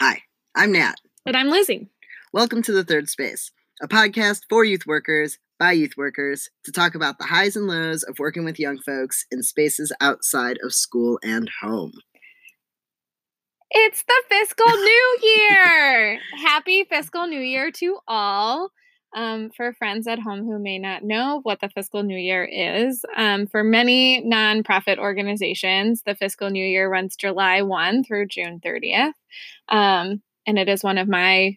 Hi, I'm Nat. And I'm Lizzie. Welcome to The Third Space, a podcast for youth workers by youth workers to talk about the highs and lows of working with young folks in spaces outside of school and home. It's the fiscal new year. Happy fiscal new year to all. Um, for friends at home who may not know what the fiscal new year is, um, for many nonprofit organizations, the fiscal new year runs July 1 through June 30th. Um, and it is one of my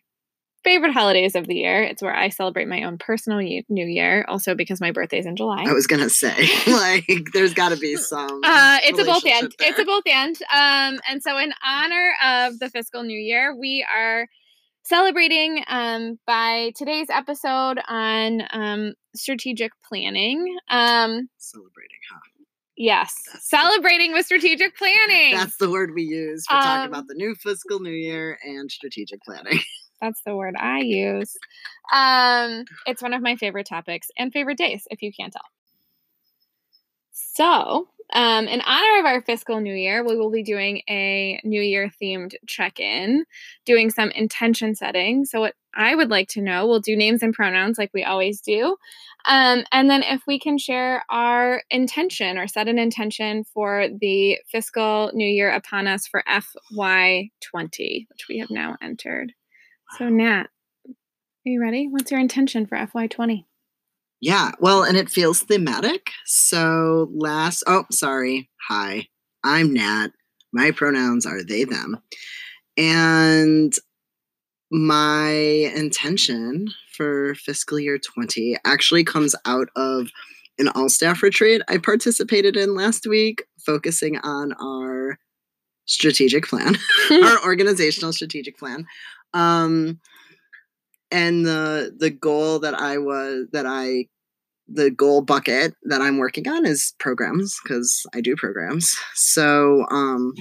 favorite holidays of the year. It's where I celebrate my own personal new year, also because my birthday's in July. I was gonna say, like, there's got to be some. Uh, it's a both and. There. It's a both and. Um, and so in honor of the fiscal new year, we are celebrating um, by today's episode on um, strategic planning. Um, celebrating, huh? Yes, that's celebrating the, with strategic planning. That's the word we use for talking um, about the new fiscal new year and strategic planning. That's the word I use. Um, it's one of my favorite topics and favorite days, if you can't tell. So, um, in honor of our fiscal new year, we will be doing a new year themed check in, doing some intention setting. So, what I would like to know, we'll do names and pronouns like we always do. Um, and then, if we can share our intention or set an intention for the fiscal new year upon us for FY20, which we have now entered. So, Nat, are you ready? What's your intention for FY20? Yeah, well, and it feels thematic. So, last, oh, sorry. Hi, I'm Nat. My pronouns are they, them. And my intention for fiscal year 20 actually comes out of an all staff retreat I participated in last week, focusing on our strategic plan, our organizational strategic plan. Um, and the the goal that I was that I the goal bucket that I'm working on is programs because I do programs. So, um,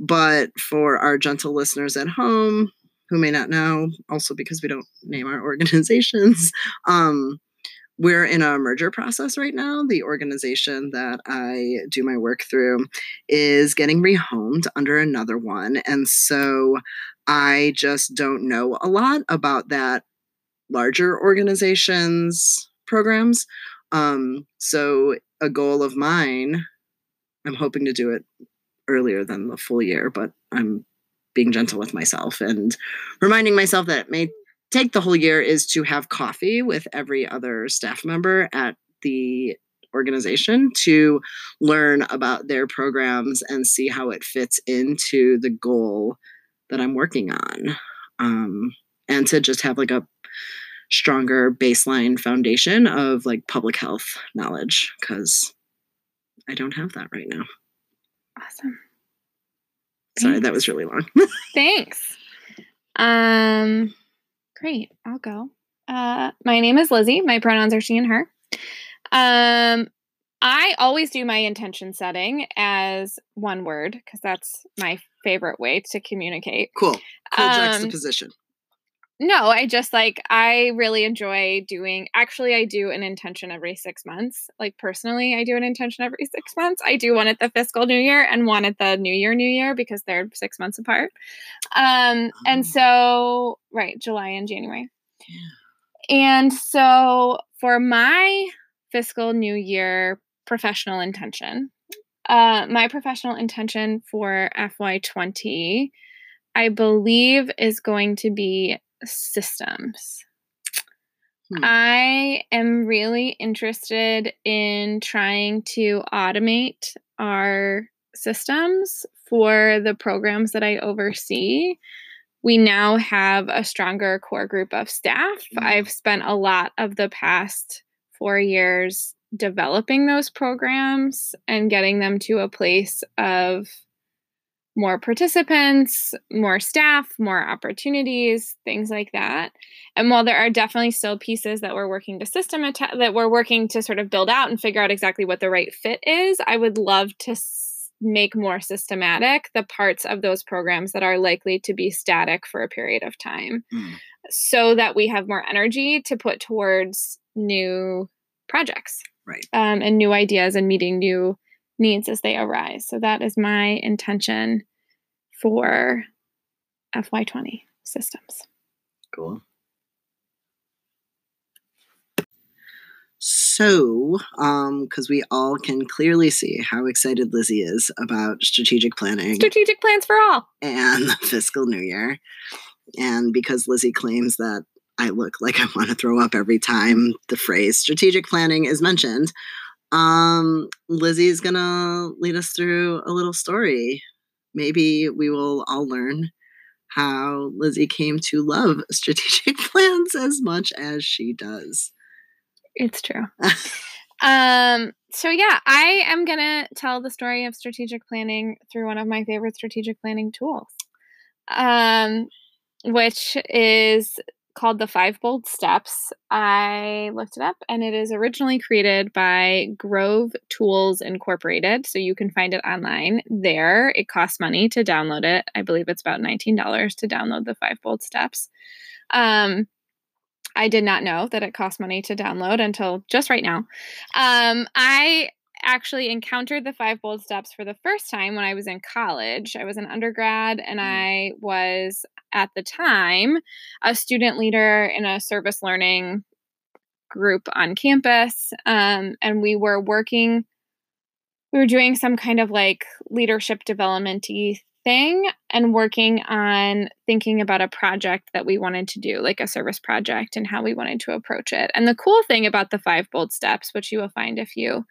but for our gentle listeners at home who may not know, also because we don't name our organizations, um, we're in a merger process right now. The organization that I do my work through is getting rehomed under another one. And so I just don't know a lot about that larger organizations programs. Um, so a goal of mine, I'm hoping to do it earlier than the full year, but I'm being gentle with myself and reminding myself that it may take the whole year is to have coffee with every other staff member at the organization to learn about their programs and see how it fits into the goal that I'm working on. Um, and to just have like a stronger baseline foundation of like public health knowledge because I don't have that right now. Awesome. Sorry, that was really long. Thanks. Um great. I'll go. Uh my name is Lizzie. My pronouns are she and her. Um I always do my intention setting as one word because that's my favorite way to communicate. Cool. Cool um, juxtaposition. No, I just like I really enjoy doing actually I do an intention every 6 months. Like personally, I do an intention every 6 months. I do one at the fiscal new year and one at the new year new year because they're 6 months apart. Um oh. and so right, July and January. Yeah. And so for my fiscal new year professional intention. Uh, my professional intention for FY20, I believe, is going to be systems. Hmm. I am really interested in trying to automate our systems for the programs that I oversee. We now have a stronger core group of staff. Hmm. I've spent a lot of the past four years developing those programs and getting them to a place of more participants, more staff, more opportunities, things like that. And while there are definitely still pieces that we're working to system att- that we're working to sort of build out and figure out exactly what the right fit is, I would love to s- make more systematic the parts of those programs that are likely to be static for a period of time mm. so that we have more energy to put towards new projects right um, and new ideas and meeting new needs as they arise so that is my intention for FY20 systems. Cool. So, um, because we all can clearly see how excited Lizzie is about strategic planning Strategic plans for all. and the fiscal new year, and because Lizzie claims that I look like I want to throw up every time the phrase strategic planning is mentioned, um, Lizzie's gonna lead us through a little story. Maybe we will all learn how Lizzie came to love strategic plans as much as she does. It's true. um, so yeah, I am gonna tell the story of strategic planning through one of my favorite strategic planning tools. Um, which is called the Five Bold Steps. I looked it up and it is originally created by Grove Tools Incorporated. So you can find it online there. It costs money to download it. I believe it's about $19 to download the Five Bold Steps. Um, I did not know that it cost money to download until just right now. Um, I actually encountered the five bold steps for the first time when I was in college. I was an undergrad and I was at the time a student leader in a service learning group on campus. Um, and we were working, we were doing some kind of like leadership development thing and working on thinking about a project that we wanted to do, like a service project, and how we wanted to approach it. And the cool thing about the five bold steps, which you will find if you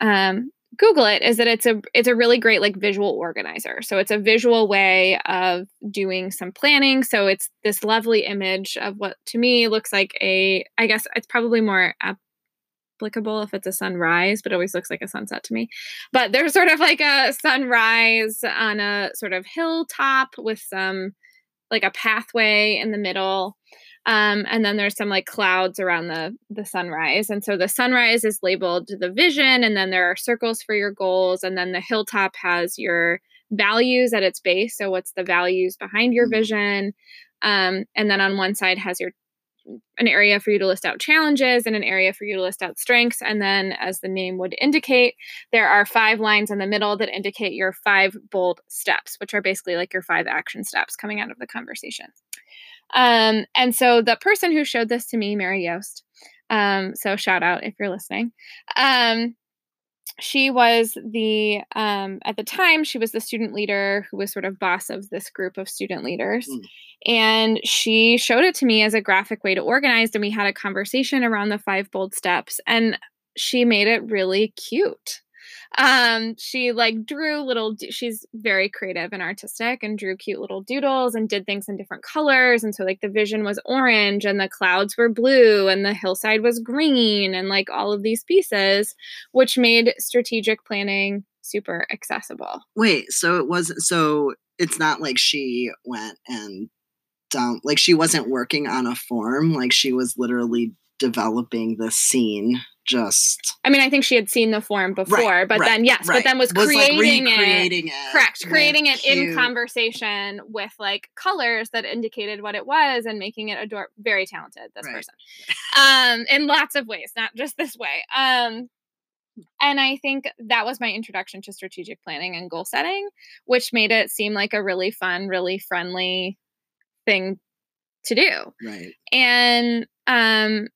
um, Google it is that it's a it's a really great like visual organizer. So it's a visual way of doing some planning. So it's this lovely image of what to me looks like a I guess it's probably more applicable if it's a sunrise, but always looks like a sunset to me. But there's sort of like a sunrise on a sort of hilltop with some like a pathway in the middle um, and then there's some like clouds around the the sunrise and so the sunrise is labeled the vision and then there are circles for your goals and then the hilltop has your values at its base so what's the values behind your mm-hmm. vision um, and then on one side has your an area for you to list out challenges and an area for you to list out strengths. And then, as the name would indicate, there are five lines in the middle that indicate your five bold steps, which are basically like your five action steps coming out of the conversation. Um, and so the person who showed this to me, Mary Yost, um, so shout out if you're listening. Um, she was the um, at the time she was the student leader who was sort of boss of this group of student leaders mm. and she showed it to me as a graphic way to organize and we had a conversation around the five bold steps and she made it really cute um she like drew little she's very creative and artistic and drew cute little doodles and did things in different colors. And so like the vision was orange and the clouds were blue and the hillside was green and like all of these pieces which made strategic planning super accessible. Wait so it wasn't so it's not like she went and dumped like she wasn't working on a form like she was literally developing the scene just I mean, I think she had seen the form before, right, but right, then yes, right. but then was, was creating, like it, it, correct, creating it cute. in conversation with like colors that indicated what it was and making it adore very talented this person. Um in lots of ways, not just this way. Um and I think that was my introduction to strategic planning and goal setting, which made it seem like a really fun, really friendly thing to do. Right. And um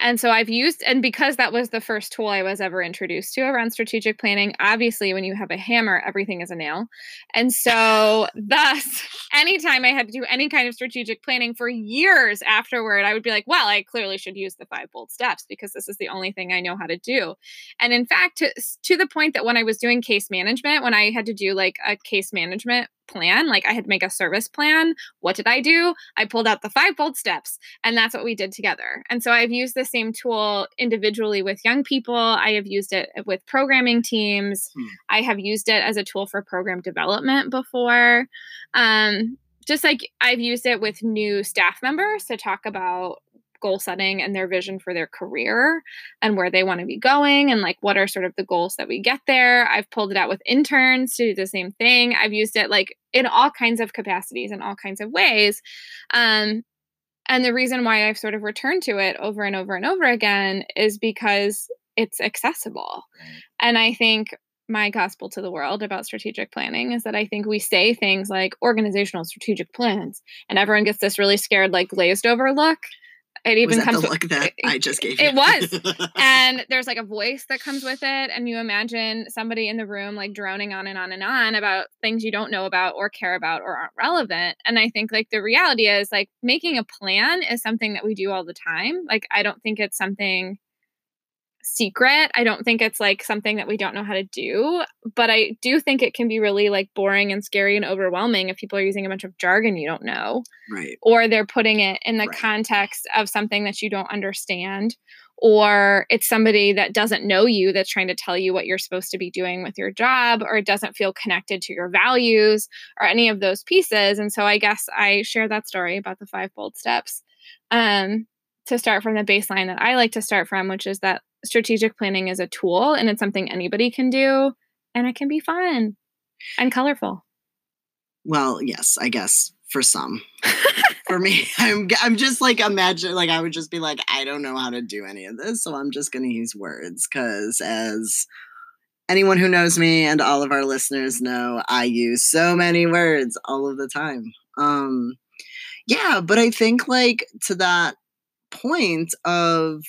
and so I've used, and because that was the first tool I was ever introduced to around strategic planning, obviously, when you have a hammer, everything is a nail. And so, thus, anytime I had to do any kind of strategic planning for years afterward, I would be like, well, I clearly should use the five bold steps because this is the only thing I know how to do. And in fact, to, to the point that when I was doing case management, when I had to do like a case management plan. Like I had to make a service plan. What did I do? I pulled out the five bold steps, and that's what we did together. And so I've used the same tool individually with young people. I have used it with programming teams. Hmm. I have used it as a tool for program development before. Um, just like I've used it with new staff members to talk about goal setting and their vision for their career and where they want to be going and like what are sort of the goals that we get there. I've pulled it out with interns to do the same thing. I've used it like in all kinds of capacities in all kinds of ways. Um, and the reason why I've sort of returned to it over and over and over again is because it's accessible. And I think my gospel to the world about strategic planning is that I think we say things like organizational strategic plans, and everyone gets this really scared, like glazed over look. It even was that comes the with, look that it- I just gave you. it was. and there's like a voice that comes with it and you imagine somebody in the room like droning on and on and on about things you don't know about or care about or aren't relevant and i think like the reality is like making a plan is something that we do all the time like i don't think it's something secret i don't think it's like something that we don't know how to do but i do think it can be really like boring and scary and overwhelming if people are using a bunch of jargon you don't know right. or they're putting it in the Right. context of something that you don't understand or it's somebody that doesn't know you that's trying to tell you what you're supposed to be doing with your job or it doesn't feel connected to your values or any of those pieces and so i guess i share that story about the five bold steps um, to start from the baseline that i like to start from which is that strategic planning is a tool and it's something anybody can do and it can be fun and colorful Well, yes, I guess for some. for me, I'm I'm just like imagine like I would just be like I don't know how to do any of this, so I'm just going to use words cuz as anyone who knows me and all of our listeners know, I use so many words all of the time. Um yeah, but I think like to that point of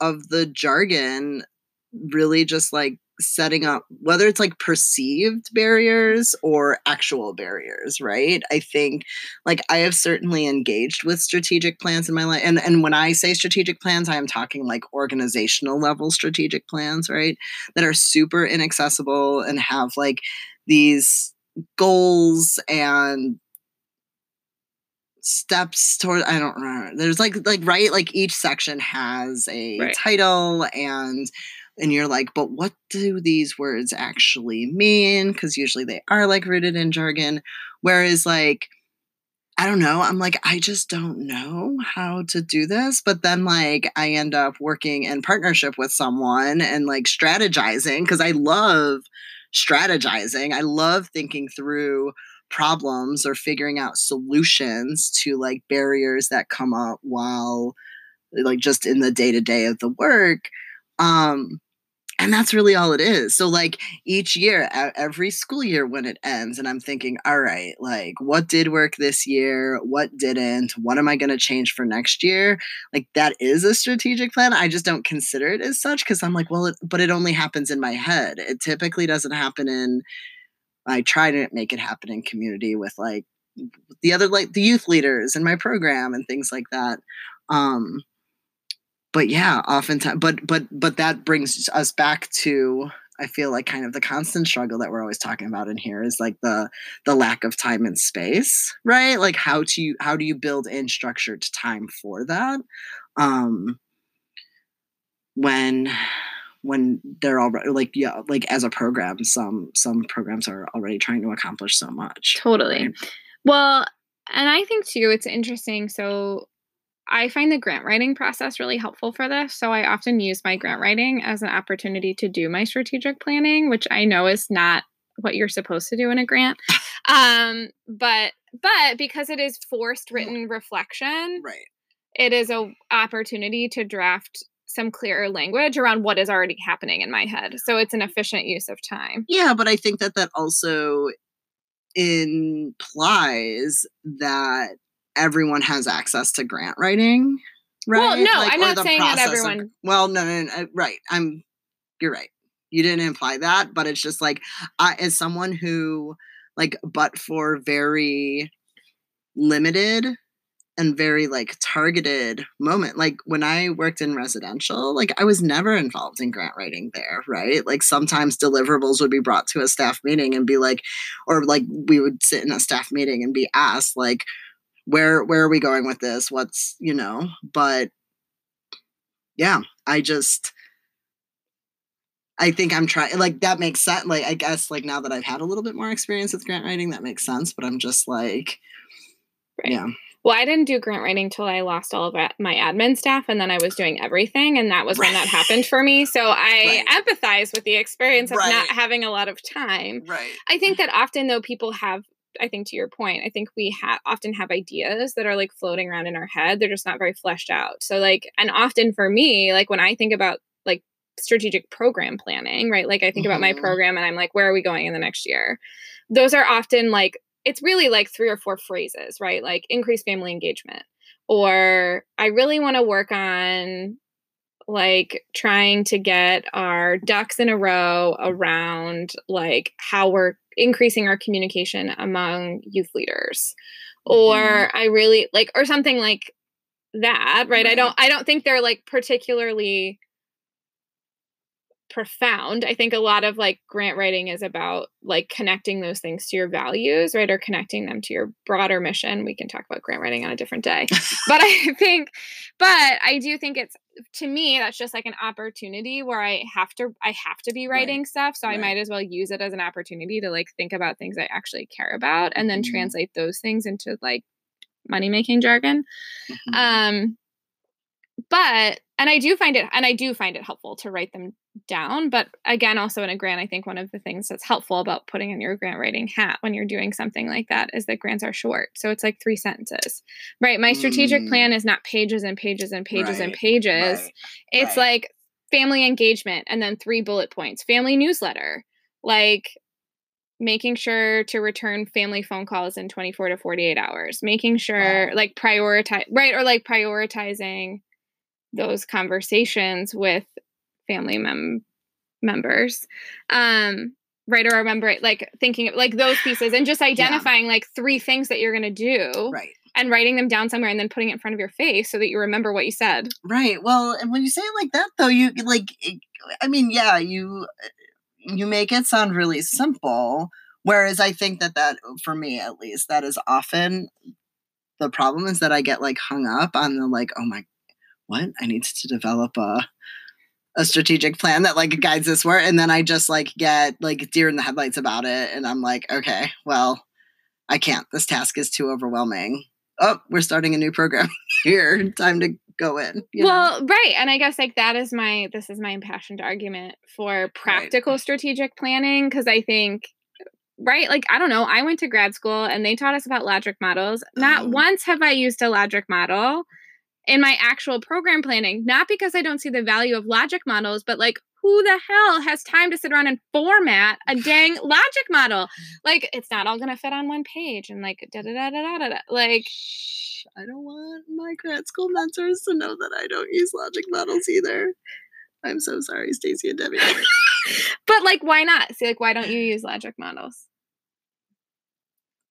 of the jargon really just like setting up whether it's like perceived barriers or actual barriers right? I think like i have certainly engaged with strategic plans in my life and and when i say strategic plans i am talking like organizational level strategic plans right? That are super inaccessible and have like these goals and steps toward i don't remember. There's like like right like each section has a Right. title and and you're like but what do these words actually mean? Because usually they are like rooted in jargon. Whereas like i don't know i'm like i just don't know how to do this. But then like i end up working in partnership with someone and like strategizing because i love strategizing. I love thinking through problems or figuring out solutions to like barriers that come up while like just in the day to day of the work um and that's really all it is. So like each year every school year when it ends and i'm thinking all right like what did work this year? What didn't? What am i going to change for next year? Like that is a strategic plan. I just don't consider it as such because i'm like well it, but it only happens in my head. It typically doesn't happen in I try to make it happen in community with like the other like the youth leaders in my program and things like that. Um but yeah, oftentimes but but but that brings us back to I feel like kind of the constant struggle that we're always talking about in here is like the the lack of time and space, right? Like how to you how do you build in structured time for that? Um when when they're already like yeah like as a program some some programs are already trying to accomplish so much Totally. right? Well, and I think too, it's interesting. So I find the grant writing process really helpful for this. So I often use my grant writing as an opportunity to do my strategic planning, which I know is not what you're supposed to do in a grant. Um, but but because it is forced written reflection, right it is a opportunity to draft some clearer language around what is already happening in my head. So it's an efficient use of time. yeah but i think that that also implies that everyone has access to grant writing right Well, no, Like, I'm not saying that process of- everyone- well no, no no no right i'm you're right you didn't imply that but it's just like i as someone who like but for very limited and very like targeted moment like when i worked in residential like i was never involved in grant writing there right like sometimes deliverables would be brought to a staff meeting and be like or like we would sit in a staff meeting and be asked like where where are we going with this what's you know but yeah i just I think I'm trying like that makes sense. Like I guess like now that I've had a little bit more experience with grant writing, that makes sense. But I'm just like, Right. yeah, Well, I didn't do grant writing till I lost all of my admin staff, and then I was doing everything, and that was when that happened for me. So I Right. empathize with the experience of Right. not having a lot of time. right, I think that often, though, people have. I think to your point, I think we ha- often have ideas that are like floating around in our head. They're just not very fleshed out. So like, and often for me, like when I think about like strategic program planning, right? Like I think about my Mhm. program and I'm like, where are we going in the next year? Those are often like, it's really like three or four phrases, right? Like increase family engagement, or I really want to work on like trying to get our ducks in a row around like how we're increasing our communication among youth leaders mm-hmm. or i really like or something like that right, i don't i don't think they're like particularly profound i think a lot of like grant writing is about like connecting those things to your values right or connecting them to your broader mission we can talk about grant writing on a different day but I think, but I do think it's to me that's just like an opportunity where I have to I have to be Right. writing stuff, so I might as well use it as an opportunity to like think about things I actually care about and then Mhm. translate those things into like money making jargon. Mhm. Um, but and I do find it and I do find it helpful to write them down. But again, also in a grant, I think one of the things that's helpful about putting in your grant writing hat when you're doing something like that is that grants are short. So it's like three sentences. Right. My strategic Mm. plan is not pages and pages and pages and pages. Right. It's right. like family engagement and then three bullet points. Family newsletter. Like making sure to return family phone calls in 24 to 48 hours. Making sure Wow. like prioritize right or like prioritizing those conversations with family mem- members. Um right or remember it like thinking of like those pieces and just identifying like three things that you're going to do right. and writing them down somewhere and then putting it in front of your face so that you remember what you said. Right. Well, and when you say it like that, though, you like, it- I mean, yeah, you you make it sound really simple. Whereas I think that that, for me at least, that is often the problem is that I get like hung up on the like, oh my, what? I need to develop a a strategic plan that like guides this work, and then I just like get like deer in the headlights about it, and I'm like, okay, well, I can't. This task is too overwhelming. Oh, we're starting a new program here. Time to go in. you know? well, right. And I guess like that is my this is my impassioned argument for practical strategic planning because I think right like I don't know, I went to grad school and they taught us about logic models. Not Oh. once have I used a logic model in my actual program planning, not because I don't see the value of logic models, but like who the hell has time to sit around and format a dang logic model? Like it's not all going to fit on one page and like da da da da da da. da. Like Shh, I don't want my grad school mentors to know that I don't use logic models either. I'm so sorry, Stacey and Debbie. But like, why not? See, like, why don't you use logic models?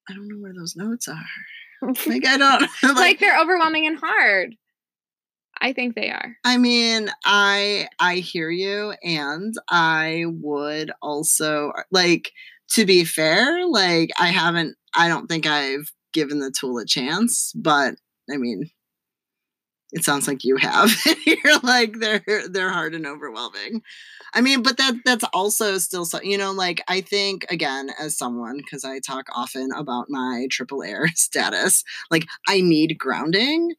I don't know where those notes are. Like I don't like, like. they're overwhelming and hard. I think they are. I mean, I I hear you, and I would also uh, like to be fair. Like I haven't. I don't think I've given the tool a chance, but I mean, it sounds like you have. You're like they're they're hard and overwhelming. I mean, but that that's also still so you know, like I think again as someone because I talk often about my triple air status, like I need grounding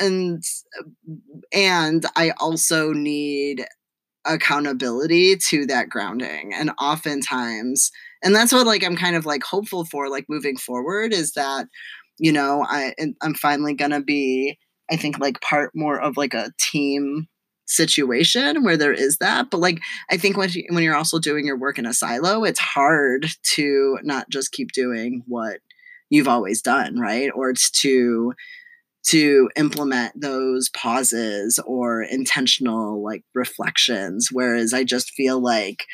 and and I also need accountability to that grounding and oftentimes and that's what like I'm kind of like hopeful for like moving forward is that you know I I'm finally to be I think like part more of like a team situation where there is that but like I think when you, when you're also doing your work in a silo it's hard to not just keep doing what you've always done right? Or it's to to implement those pauses or intentional like reflections whereas i just feel like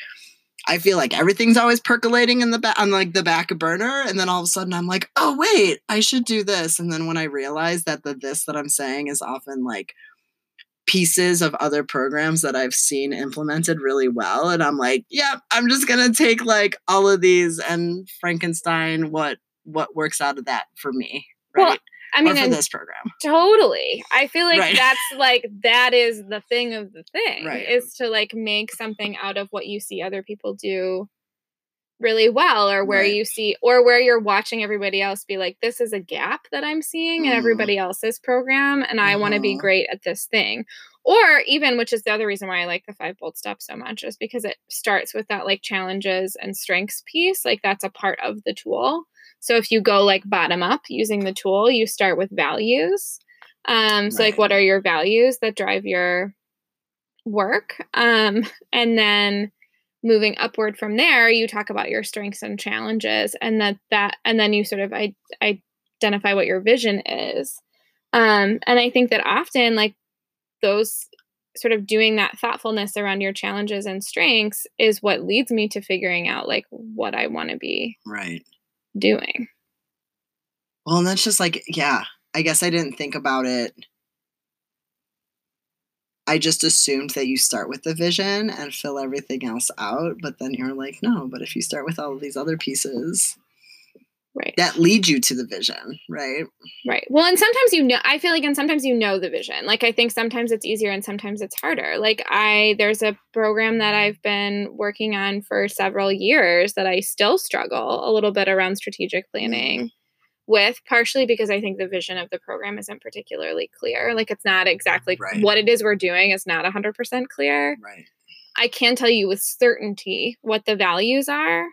i feel like everything's always percolating in the back on like the back burner and then all of a sudden i'm like oh wait i should do this. And then when i realize that the this that i'm saying is often like pieces of other programs that i've seen implemented really well and i'm like yep i'm just gonna take like all of these and frankenstein what what works out of that for me right? Well, I mean, or for this program totally. I feel like Right. that's like that is the thing of the thing Right. is to like make something out of what you see other people do really well or where Right. you see or where you're watching everybody else be like this is a gap that I'm seeing in Mhm. everybody else's program and I want to be Mhm. great at this thing. Or even which is the other reason why I like the five bolt stuff so much is because it starts with that like challenges and strengths piece like that's a part of the tool. So if you go like bottom up using the tool, you start with values. Um, so like what are your values that drive your work. Um, and then moving upward from there, you talk about your strengths and challenges, and that that and then you sort of I, identify what your vision is. Um, and I think that often, like those sort of doing that thoughtfulness around your challenges and strengths is what leads me to figuring out like what I want to be right doing. Well, and that's just like, yeah, I guess I didn't think about it. I just assumed that you start with the vision and fill everything else out. But then you're like, no, but if you start with all of these other pieces, right that lead you to the vision right right well and sometimes you know i feel like and sometimes you know the vision like i think sometimes it's easier and sometimes it's harder like i there's a program that i've been working on for several years that i still struggle a little bit around strategic planning mm with partially because I think the vision of the program isn't particularly clear. Like it's not exactly right. what it is we're doing is not 100% clear. Right. I can tell you with certainty what the values are.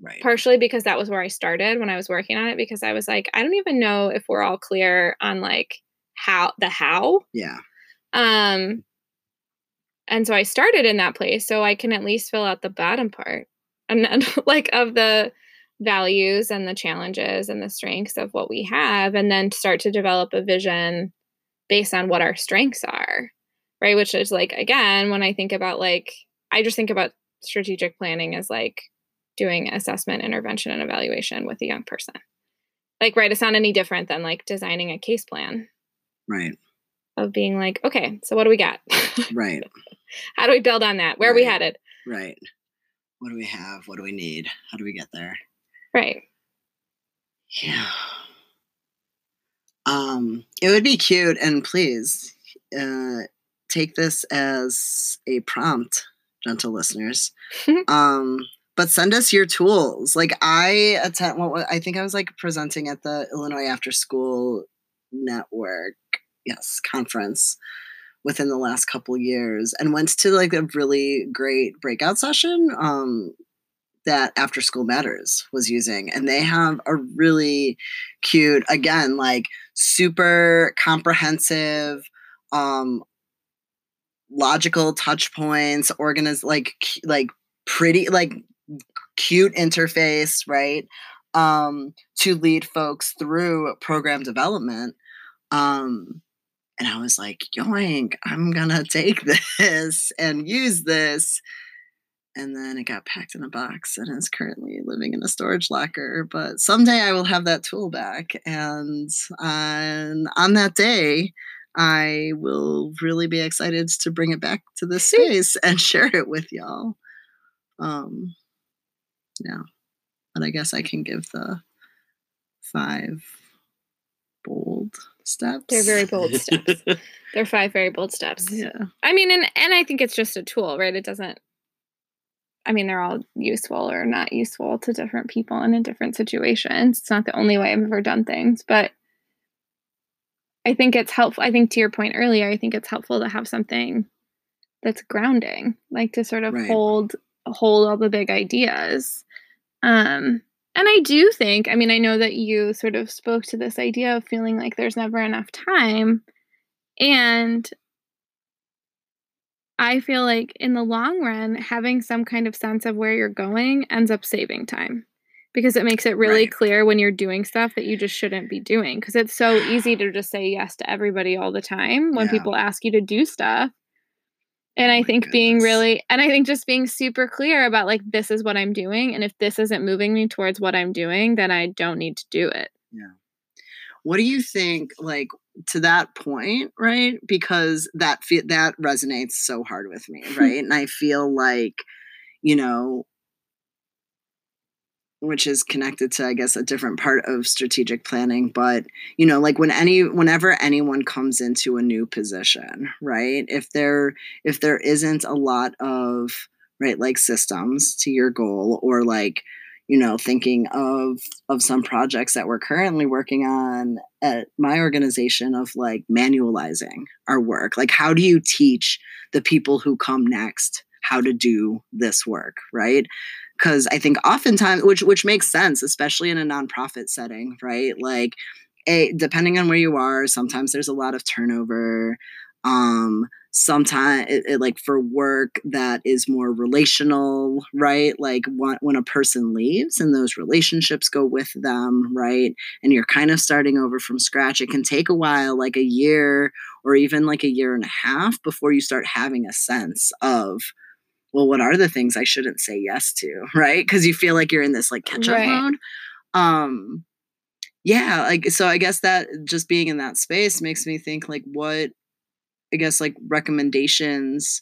Right. Partially because that was where I started when I was working on it because I was like I don't even know if we're all clear on like how the how. Yeah. Um and so I started in that place so I can at least fill out the bottom part and then like of the values and the challenges and the strengths of what we have and then start to develop a vision based on what our strengths are right which is like again when i think about like i just think about strategic planning as like doing assessment intervention and evaluation with a young person. Like right it's not any different than like designing a case plan. Right. Of being like okay so what do we got? Right. How do we build on that? Where right. are we headed? Right. What do we have? What do we need? How do we get there? Right. Yeah. Um, it would be cute, and please uh, take this as a prompt, gentle listeners. um, but send us your tools. Like I attend, what I think I was like presenting at the Illinois After School Network, yes, conference within the last couple years, and went to like a really great breakout session. Um, that After School Matters was using. And they have a really cute, again, like super comprehensive, um, logical touch points, organized, like, like pretty, like cute interface, right? Um, to lead folks through program development. Um, and I was like, yoink, I'm gonna take this and use this and then it got packed in a box and is currently living in a storage locker. But someday I will have that tool back, and on, on that day, I will really be excited to bring it back to this space and share it with y'all. Um, yeah, but I guess I can give the five bold steps. They're very bold steps. They're five very bold steps. Yeah. I mean, and and I think it's just a tool, right? It doesn't I mean, they're all useful or not useful to different people and in different situations. It's not the only way I've ever done things, but I think it's helpful. I think to your point earlier, I think it's helpful to have something that's grounding, like to sort of right. hold hold all the big ideas. Um, and I do think, I mean, I know that you sort of spoke to this idea of feeling like there's never enough time. And I feel like in the long run, having some kind of sense of where you're going ends up saving time because it makes it really Right. clear when you're doing stuff that you just shouldn't be doing. Because it's so easy to just say yes to everybody all the time when Yeah. people ask you to do stuff. And Oh I my think being really, and I think just being super clear about like, this is what I'm doing. And if this isn't moving me towards what I'm doing, then I don't need to do it. Yeah. What do you think, like to that point, right? Because that fe- that resonates so hard with me, right? and I feel like, you know, which is connected to, I guess, a different part of strategic planning. But you know, like when any, whenever anyone comes into a new position, right? If there, if there isn't a lot of right, like systems to your goal, or like you know thinking of of some projects that we're currently working on at my organization of like manualizing our work like how do you teach the people who come next how to do this work right because i think oftentimes which which makes sense especially in a nonprofit setting right? Like a depending on where you are sometimes there's a lot of turnover um sometimes it, it, like for work that is more relational right? Like when, when a person leaves and those relationships go with them right? And you're kind of starting over from scratch it can take a while like a year or even like a year and a half before you start having a sense of well what are the things i shouldn't say yes to right because you feel like you're in this like catch up right. mode um yeah like so i guess that just being in that space makes me think like what I guess like recommendations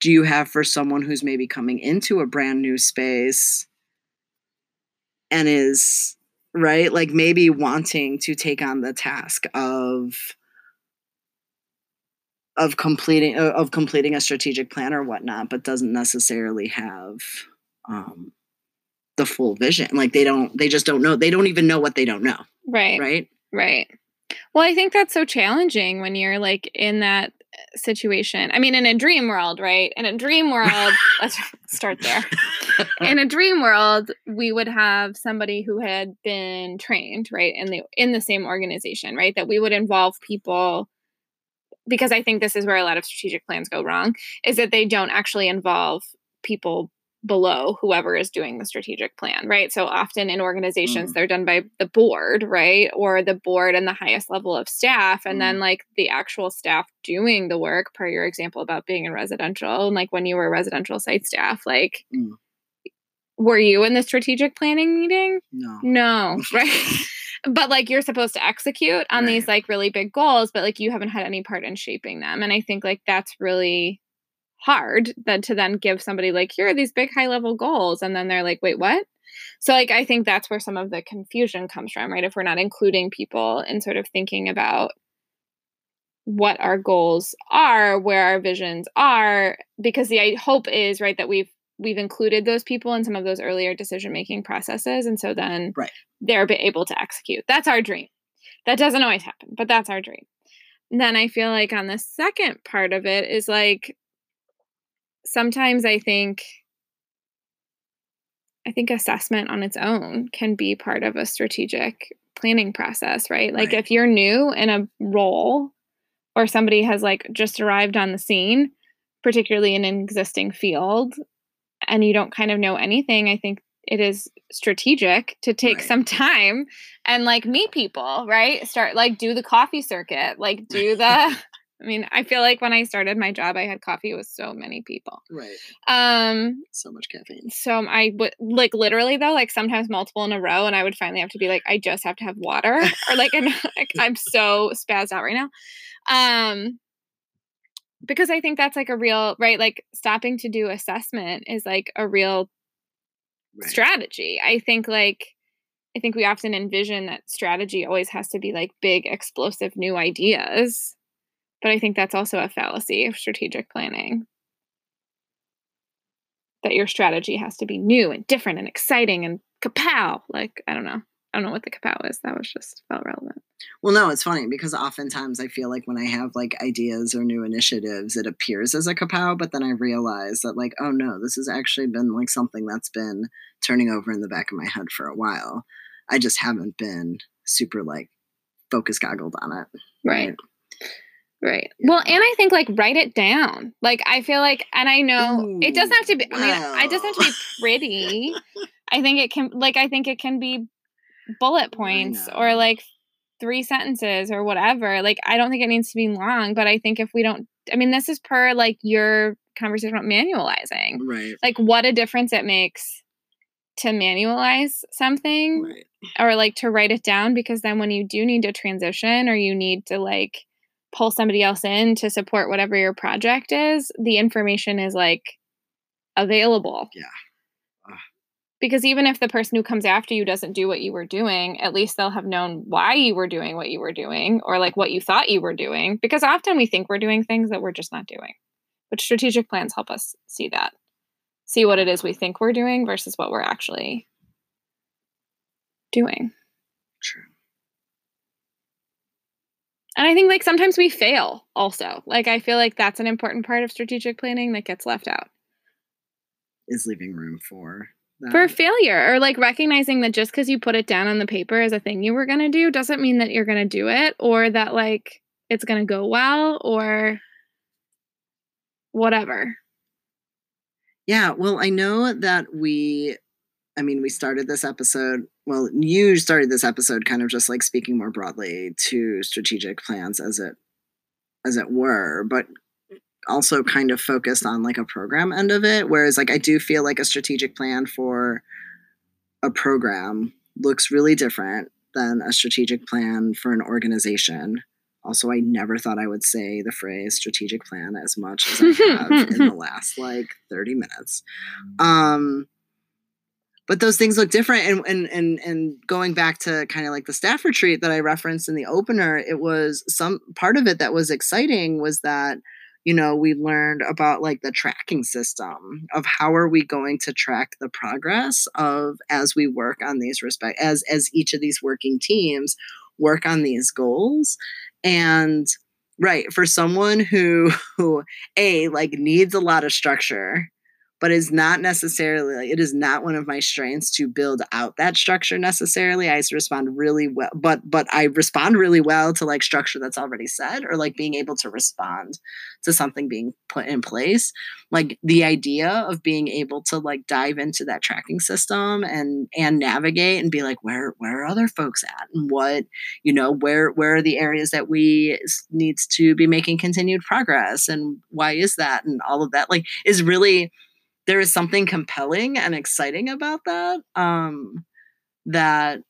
do you have for someone who's maybe coming into a brand new space and is right like maybe wanting to take on the task of of completing of completing a strategic plan or whatnot but doesn't necessarily have um the full vision like they don't they just don't know they don't even know what they don't know right right right well, I think that's so challenging when you're like in that uh, situation. I mean, in a dream world, right? In a dream world, let's start there. In a dream world, we would have somebody who had been trained, right, in the in the same organization, right? That we would involve people because I think this is where a lot of strategic plans go wrong, is that they don't actually involve people below whoever is doing the strategic plan, right? So often in organizations, mm. they're done by the board, right? Or the board and the highest level of staff. And mm. then, like, the actual staff doing the work, per your example about being in residential, and like when you were residential site staff, like, mm. were you in the strategic planning meeting? No. No, right? But like you're supposed to execute on right. these like really big goals, but like you haven't had any part in shaping them. And I think like that's really hard than to then give somebody like here are these big high level goals and then they're like wait what so like i think that's where some of the confusion comes from right if we're not including people and sort of thinking about what our goals are where our visions are because the hope is right that we've we've included those people in some of those earlier decision making processes and so then right. they're able to execute that's our dream that doesn't always happen but that's our dream and then i feel like on the second part of it is like sometimes I think I think assessment on its own can be part of a strategic planning process, right? Like right. if you're new in a role or somebody has like just arrived on the scene, particularly in an existing field, and you don't kind of know anything, I think it is strategic to take right. some time and like meet people, right? Start like do the coffee circuit, like do the I mean, I feel like when I started my job, I had coffee with so many people. Right. Um. So much caffeine. So I would like literally though, like sometimes multiple in a row, and I would finally have to be like, I just have to have water, or like, I'm, like I'm so spazzed out right now. Um. Because I think that's like a real right, like stopping to do assessment is like a real right. strategy. I think like. I think we often envision that strategy always has to be like big, explosive new ideas but I think that's also a fallacy of strategic planning. That your strategy has to be new and different and exciting and kapow. Like, I don't know. I don't know what the kapow is. That was just felt relevant. Well, no, it's funny because oftentimes I feel like when I have like ideas or new initiatives, it appears as a kapow, but then I realize that like, oh no, this has actually been like something that's been turning over in the back of my head for a while. I just haven't been super like focus goggled on it. Right. right? Right. Well, and I think like write it down. Like I feel like, and I know Ooh, it doesn't have to be. I mean, wow. it doesn't have to be pretty. I think it can. Like I think it can be bullet points or like three sentences or whatever. Like I don't think it needs to be long, but I think if we don't, I mean, this is per like your conversation about manualizing. Right. Like what a difference it makes to manualize something right. or like to write it down because then when you do need to transition or you need to like pull somebody else in to support whatever your project is, the information is like available. Yeah. Because even if the person who comes after you doesn't do what you were doing, at least they'll have known why you were doing what you were doing or like what you thought you were doing. Because often we think we're doing things that we're just not doing. But strategic plans help us see that, see what it is we think we're doing versus what we're actually doing. True. And I think like sometimes we fail also. Like I feel like that's an important part of strategic planning that gets left out. Is leaving room for that. For failure or like recognizing that just because you put it down on the paper as a thing you were going to do doesn't mean that you're going to do it or that like it's going to go well or whatever. Yeah, well, I know that we I mean, we started this episode, well, you started this episode kind of just like speaking more broadly to strategic plans as it as it were, but also kind of focused on like a program end of it whereas like I do feel like a strategic plan for a program looks really different than a strategic plan for an organization. Also, I never thought I would say the phrase strategic plan as much as I have in the last like 30 minutes. Um, but those things look different and and and and going back to kind of like the staff retreat that I referenced in the opener, it was some part of it that was exciting was that you know we learned about like the tracking system of how are we going to track the progress of as we work on these respect as as each of these working teams work on these goals. And right for someone who who a like needs a lot of structure but is not necessarily it is not one of my strengths to build out that structure necessarily. I respond really well but but i respond really well to like structure that's already set or like being able to respond to something being put in place. Like the idea of being able to like dive into that tracking system and and navigate and be like where where are other folks at and what you know where where are the areas that we needs to be making continued progress and why is that? and all of that. Like is really there is something compelling and exciting about that um that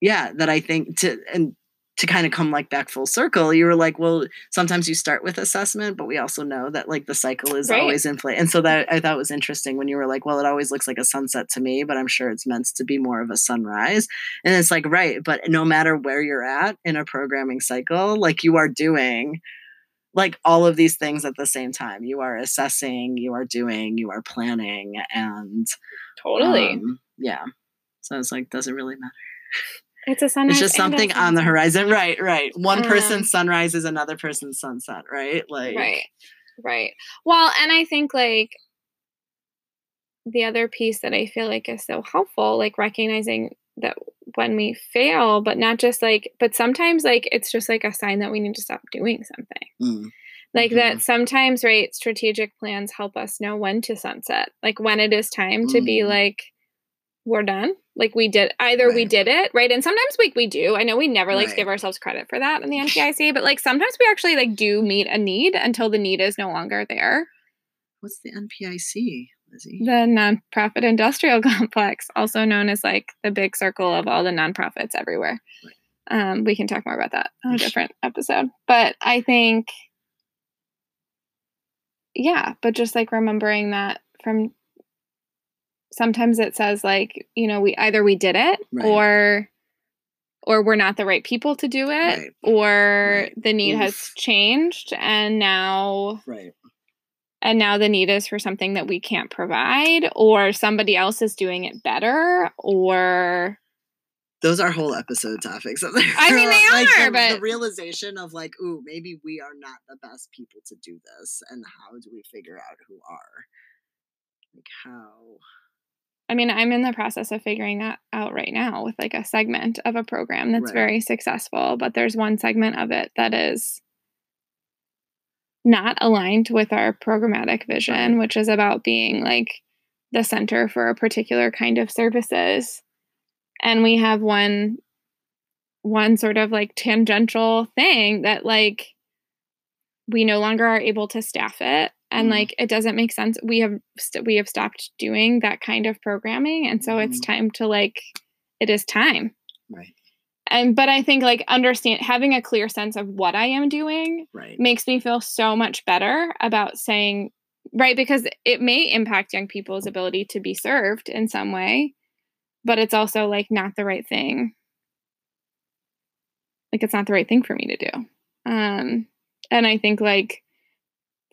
yeah that i think to and to kind of come like back full circle you were like well sometimes you start with assessment but we also know that like the cycle is right. always in play and so that i thought was interesting when you were like well it always looks like a sunset to me but i'm sure it's meant to be more of a sunrise and it's like right but no matter where you're at in a programming cycle like you are doing like all of these things at the same time. You are assessing, you are doing, you are planning, and totally, um, yeah. So it's like, does it really matter? It's a sunrise. It's just something on the horizon, right? Right. One um, person's sunrise is another person's sunset, right? Like, right, right. Well, and I think like the other piece that I feel like is so helpful, like recognizing that when we fail, but not just like, but sometimes like it's just like a sign that we need to stop doing something. Mm. Like mm-hmm. that sometimes, right? Strategic plans help us know when to sunset, like when it is time mm. to be mm. like, we're done. Like we did either right. we did it, right? And sometimes like we do. I know we never like right. give ourselves credit for that in the NPIC, but like sometimes we actually like do meet a need until the need is no longer there. What's the NPIC? Lizzie? The nonprofit industrial complex, also known as like the big circle of all the nonprofits everywhere. Right. Um, we can talk more about that on a different episode. But I think, yeah, but just like remembering that from sometimes it says like, you know, we either we did it right. or or we're not the right people to do it right. or the need Oof. has changed and now right and now the need is for something that we can't provide or somebody else is doing it better or those are whole episode topics. I mean they like are the, but the realization of like ooh maybe we are not the best people to do this and how do we figure out who are? Like how? I mean, I'm in the process of figuring that out right now with like a segment of a program that's right. very successful, but there's one segment of it that is not aligned with our programmatic vision, which is about being like the center for a particular kind of services. And we have one one sort of like tangential thing that like we no longer are able to staff it and mm. like it doesn't make sense we have st- we have stopped doing that kind of programming and so mm. it's time to like it is time right and but i think like understand having a clear sense of what i am doing right. makes me feel so much better about saying right because it may impact young people's ability to be served in some way but it's also like not the right thing. Like it's not the right thing for me to do. Um and i think like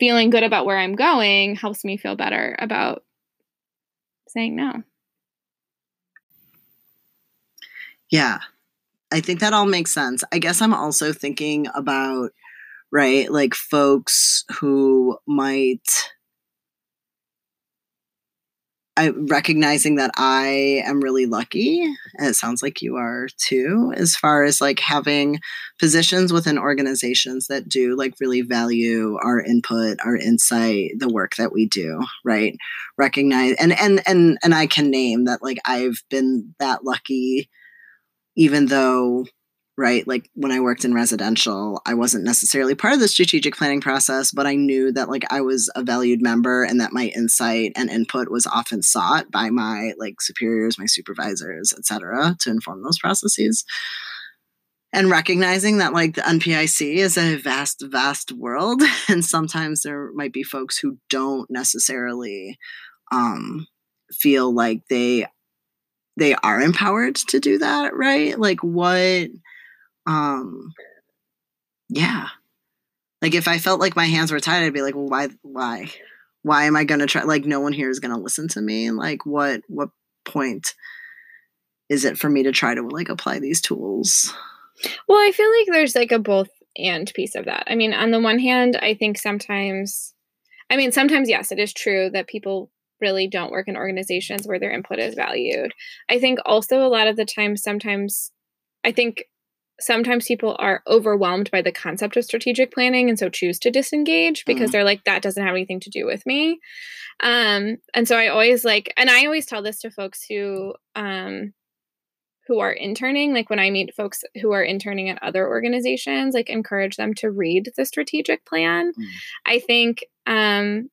feeling good about where i'm going helps me feel better about saying no. Yeah I think that all makes sense. I guess I'm also thinking about, right, like folks who might I recognizing that I am really lucky, and it sounds like you are too, as far as like having positions within organizations that do like really value our input, our insight, the work that we do, right? Recognize and and and and I can name that like I've been that lucky, even though right? Like when I worked in residential, I wasn't necessarily part of the strategic planning process, but I knew that like I was a valued member and that my insight and input was often sought by my like superiors, my supervisors, et cetera, to inform those processes. And recognizing that like the NPIC is a vast, vast world. And sometimes there might be folks who don't necessarily um, feel like they they are empowered to do that, right? Like what um yeah. Like if i felt like my hands were tied i'd be like well why why? Why am i to try? Like no one here is to listen to me And like what what point is it for me to try to like apply these tools? Well i feel like there's like a both and piece of that. I mean on the one hand i think sometimes i mean sometimes yes it is true that people really don't work in organizations where their input is valued i think also a lot of the time sometimes i think sometimes people are overwhelmed by the concept of strategic planning and so choose to disengage because mm. they're like that doesn't have anything to do with me um and so i always like and i always tell this to folks who um who are interning like when i meet folks who are interning at other organizations like encourage them to read the strategic plan mm. i think um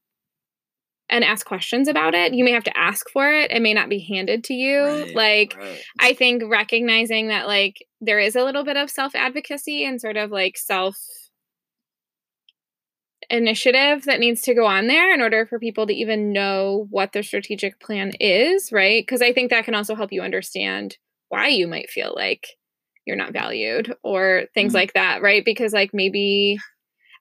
and ask questions about it. You may have to ask for it. It may not be handed to you. Right, like right. I think recognizing that like there is a little bit of self-advocacy and sort of like self initiative that needs to go on there in order for people to even know what the strategic plan is, right? Because I think that can also help you understand why you might feel like you're not valued or things mm-hmm. like that, right? Because like maybe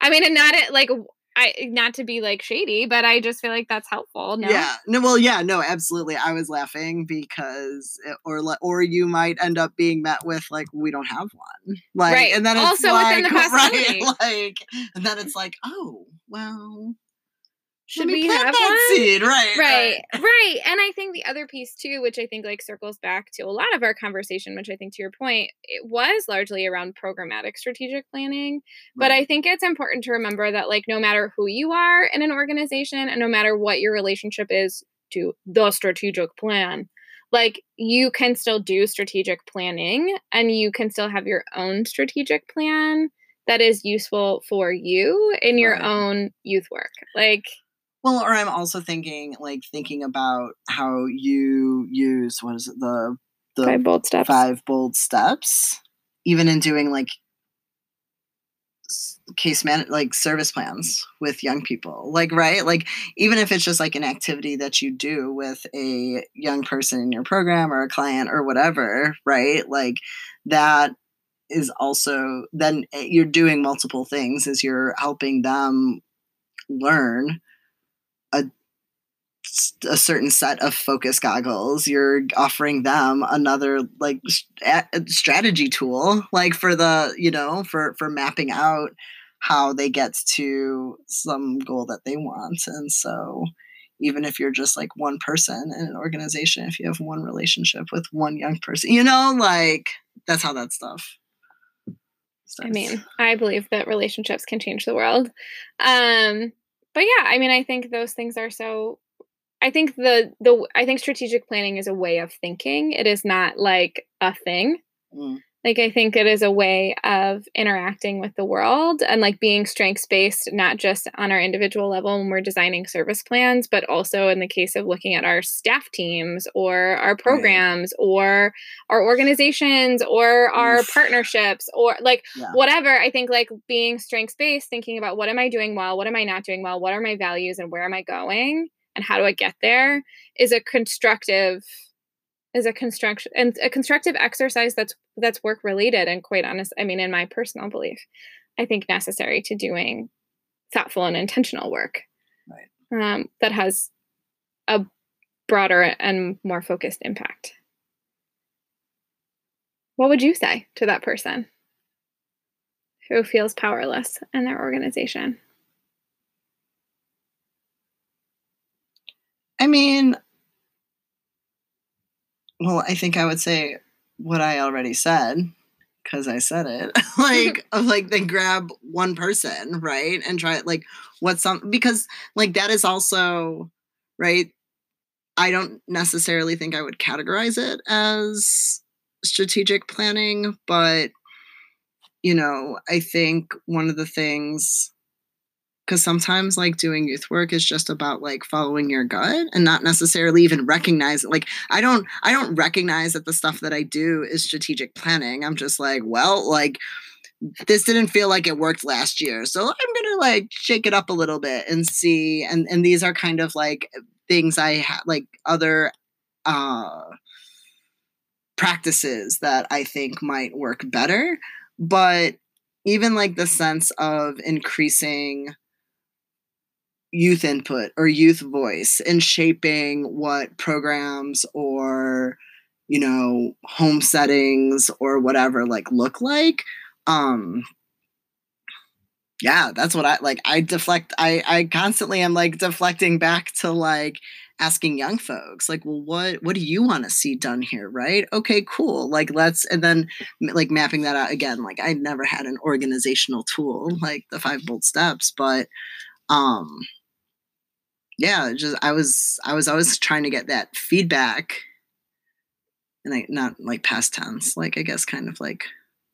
I mean, and not it like I not to be like shady, but I just feel like that's helpful. No? Yeah. No. Well, yeah. No. Absolutely. I was laughing because, eh, or or you might end up being met with like, we don't have one. Like, right. and then also like, within the possibility. right, like, and then it's like, oh, well, should we have one? Seed. Right, right, right, right. And I think the other piece too, which I think like circles back to a lot of our conversation, which I think to your point, it was largely around programmatic strategic planning. Right. But I think it's important to remember that like no matter who you are in an organization and no matter what your relationship is to the strategic plan, like you can still do strategic planning and you can still have your own strategic plan that is useful for you in your right. own youth work. Like well, or I'm also thinking like thinking about how you use what is it the the five bold steps. Five bold steps, even in doing like case man like service plans with young people like right like even if it's just like an activity that you do with a young person in your program or a client or whatever right like that is also then eh, you're doing multiple things as you're helping them learn a certain set of focus goggles you're offering them another like strategy tool like for the you know for for mapping out how they get to some goal that they want and so even if you're just like one person in an organization if you have one relationship with one young person you know like that's how that stuff starts. i mean i believe that relationships can change the world um but yeah, I mean, I think those things are so. I think the the I think strategic planning is a way of thinking. It is not like a thing. Mm. Like I think it is a way of interacting with the world and like being strengths based, not just on our individual level when we're designing service plans, but also in the case of looking at our staff teams or our programs right. or our organizations or our Oof. partnerships or like yeah. whatever. I think like being strengths based, thinking about what am I doing well, what am I not doing well, what are my values and where am I going and how do I get there is a constructive is a construction and a constructive exercise that's that's work related and quite honest i mean in my personal belief i think necessary to doing thoughtful and intentional work. Right. um, that has a broader and more focused impact. What would you say to that person who feels powerless in their organization i mean well, I think I would say what I already said because I said it. like, like then grab one person, right, and try it. like what's some because like that is also right. I don't necessarily think I would categorize it as strategic planning, but you know, I think one of the things because sometimes like doing youth work is just about like following your gut and not necessarily even recognize like i don't i don't recognize that the stuff that i do is strategic planning. I'm just like well like this didn't feel like it worked last year so i'm gonna like shake it up a little bit and see and and these are kind of like things i have like other uh practices that i think might work better. But even like the sense of increasing youth input or youth voice in shaping what programs or you know home settings or whatever like look like. Um yeah that's what i like i deflect i i constantly am like deflecting back to like asking young folks like well what what do you want to see done here? Right? Okay cool like let's and then like mapping that out again like i never had an organizational tool like the five bold steps but um yeah, just I was I was always trying to get that feedback, and I not like past tense, like I guess kind of like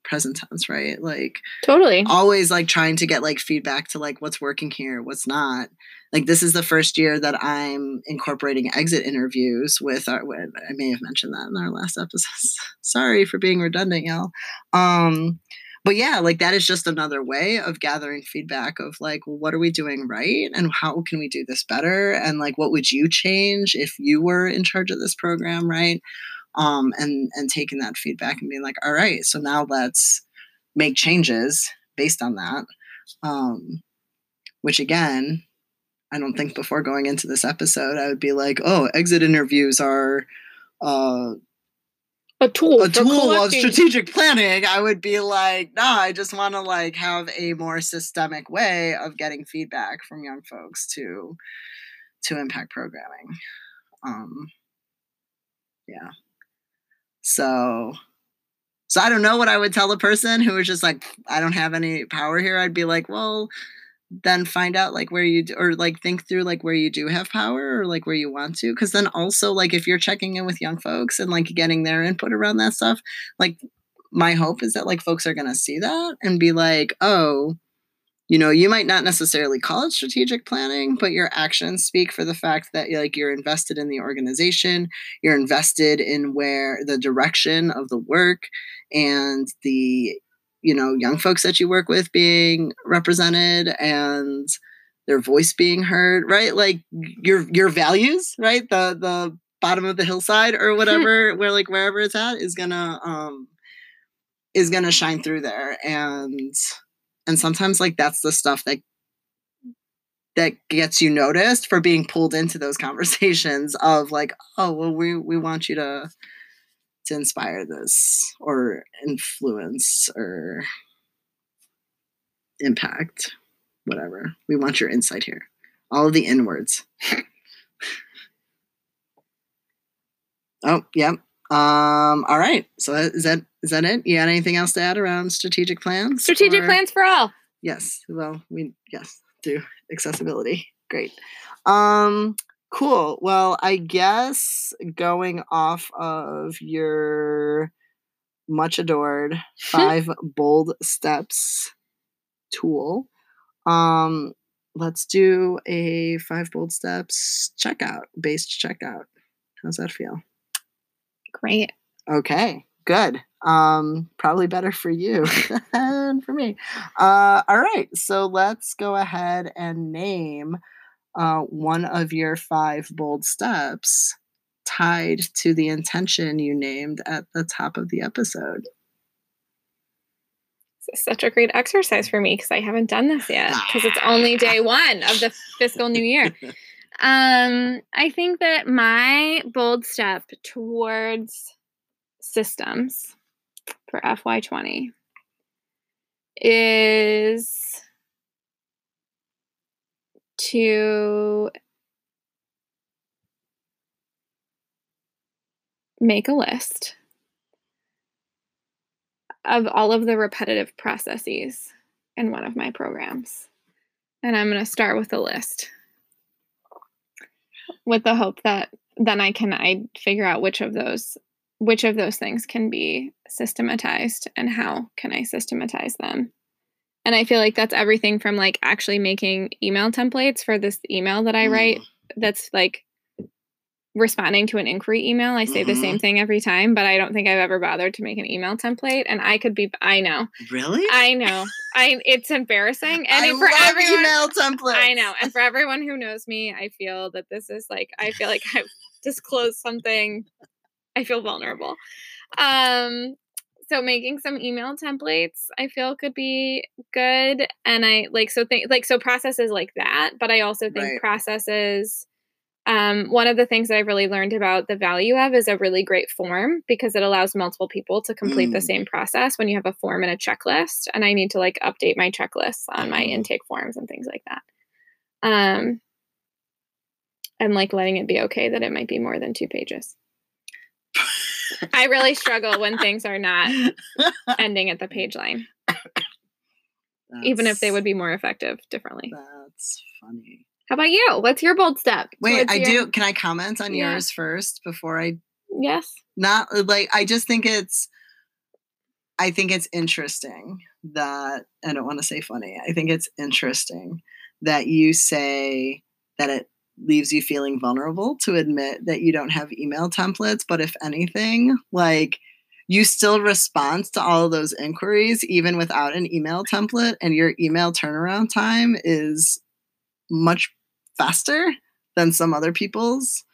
present tense, right? Like totally always like trying to get like feedback to like what's working here, what's not. Like this is the first year that I'm incorporating exit interviews with our. I may have mentioned that in our last episode. Sorry for being redundant, y'all. Um, but yeah, like that is just another way of gathering feedback of like, what are we doing right? And how can we do this better? And like, what would you change if you were in charge of this program, right? Um, and and taking that feedback and being like, all right, so now let's make changes based on that. Um, which again, I don't think before going into this episode, I would be like, oh, exit interviews are uh, a tool a tool of strategic planning i would be like nah i just want to like have a more systemic way of getting feedback from young folks to to impact programming. Um yeah. So so i don't know what i would tell a person who was just like i don't have any power here. I'd be like well then find out like where you do, or like think through like where you do have power or like where you want to because then also like if you're checking in with young folks and like getting their input around that stuff like my hope is that like folks are going to see that and be like oh you know you might not necessarily call it strategic planning but your actions speak for the fact that like you're invested in the organization you're invested in where the direction of the work and the you know young folks that you work with being represented and their voice being heard right? Like your your values right? The the bottom of the hillside or whatever where like wherever it's at is gonna um is gonna shine through there. And and sometimes like that's the stuff that that gets you noticed for being pulled into those conversations of like oh well we we want you to to inspire this or influence or impact, whatever. We want your insight here. All of the N words. oh, yep. Um, all right. So is that is that it? You got anything else to add around strategic plans? Strategic or? plans for all. Yes. Well, we yes, do accessibility. Great. Um Cool. Well, I guess going off of your much adored five bold steps tool, um, let's do a five bold steps checkout based checkout. How's that feel? Great. Okay, good. Um, probably better for you than for me. Uh, all right, so let's go ahead and name uh, one of your five bold steps tied to the intention you named at the top of the episode. This is such a great exercise for me because I haven't done this yet because it's only day one of the fiscal new year. Um, I think that my bold step towards systems for FY20 is to make a list of all of the repetitive processes in one of my programs. And I'm going to start with a list with the hope that then I can I figure out which of those which of those things can be systematized and how can I systematize them. And I feel like that's everything from like actually making email templates for this email that I write that's like responding to an inquiry email. I say mm-hmm. the same mm-hmm. thing every time, but I don't think I've ever bothered to make an email template. And I could be, I know. Really? I know. I it's embarrassing. And I for love everyone, email templates. I know. And for everyone who knows me, I feel that this is like I feel like I've disclosed something. I feel vulnerable. Um, so making some email templates i feel could be good and i like so think like so processes like that but i also think right. processes um, one of the things that I've really learned about the value of is a really great form because it allows multiple people to complete mm. the same process when you have a form and a checklist. And I need to like update my checklists on my mm-hmm. intake forms and things like that. Um, and like letting it be okay that it might be more than two pages. I really struggle when things are not ending at the page line. Even if they would be more effective differently. That's funny. How about you? What's your bold step? Wait, I your... do. Can I comment on yeah. yours first before I? Yes. Not uh, like I just think it's. I think it's interesting that I don't want to say funny. I think it's interesting that you say that it leaves you feeling vulnerable to admit that you don't have email templates. But if anything, like you still respond to all of those inquiries even without an email template, and your email turnaround time is much faster than some other people's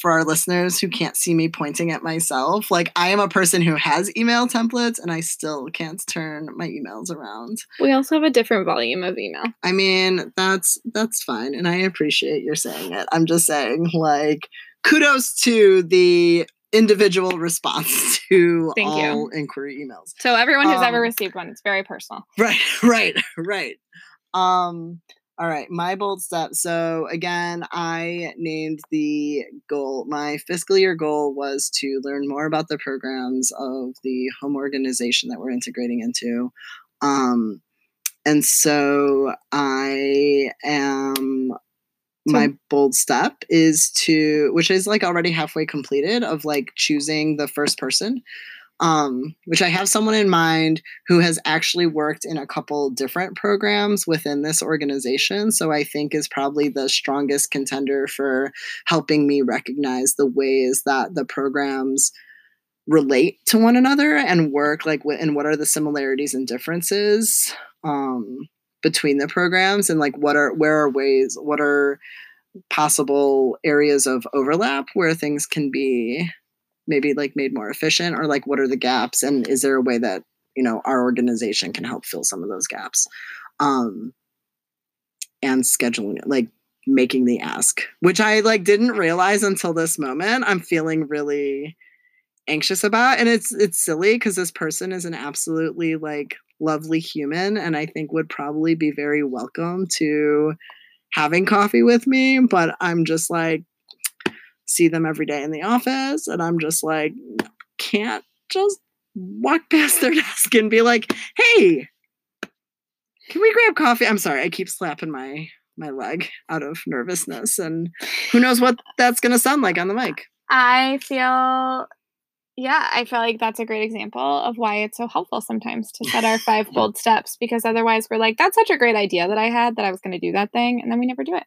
for our listeners who can't see me pointing at myself, like I am a person who has email templates and I still can't turn my emails around. We also have a different volume of email. I mean, that's that's fine and I appreciate your saying it. I'm just saying like kudos to the individual response to Thank all you. inquiry emails. So everyone who's um, ever received one, it's very personal. Right, right, right. Um all right, my bold step. So again, I named the goal. My fiscal year goal was to learn more about the programs of the home organization that we're integrating into. Um, and so I am my bold step is to which is like already halfway completed of like choosing the first person um, which I have someone in mind who has actually worked in a couple different programs within this organization. So I think is probably the strongest contender for helping me recognize the ways that the programs relate to one another and work like and what are the similarities and differences um, between the programs and like what are where are ways what are possible areas of overlap where things can be maybe like made more efficient or like what are the gaps and is there a way that you know our organization can help fill some of those gaps? Um and scheduling it like making the ask which i like didn't realize until this moment i'm feeling really anxious about and it's it's silly because this person is an absolutely like lovely human and i think would probably be very welcome to having coffee with me but i'm just like see them every day in the office. And I'm just like, can't just walk past their desk and be like, hey, can we grab coffee? I'm sorry, I keep slapping my my leg out of nervousness and who knows what that's going to sound like on the mic. I feel yeah, I feel like that's a great example of why it's so helpful sometimes to set our five bold steps because otherwise we're like that's such a great idea that I had that I was going to do that thing and then we never do it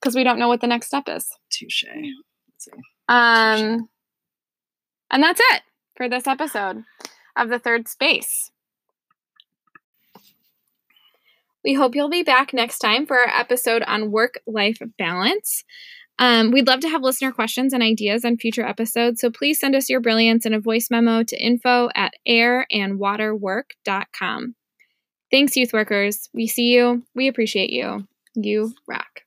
because we don't know what the next step is. Touche. Um, and that's it for this episode of the third space. We hope you'll be back next time for our episode on work life balance. Um, we'd love to have listener questions and ideas on future episodes, so please send us your brilliance in a voice memo to info at airandwaterwork.com. Thanks, youth workers. We see you. We appreciate you. You rock.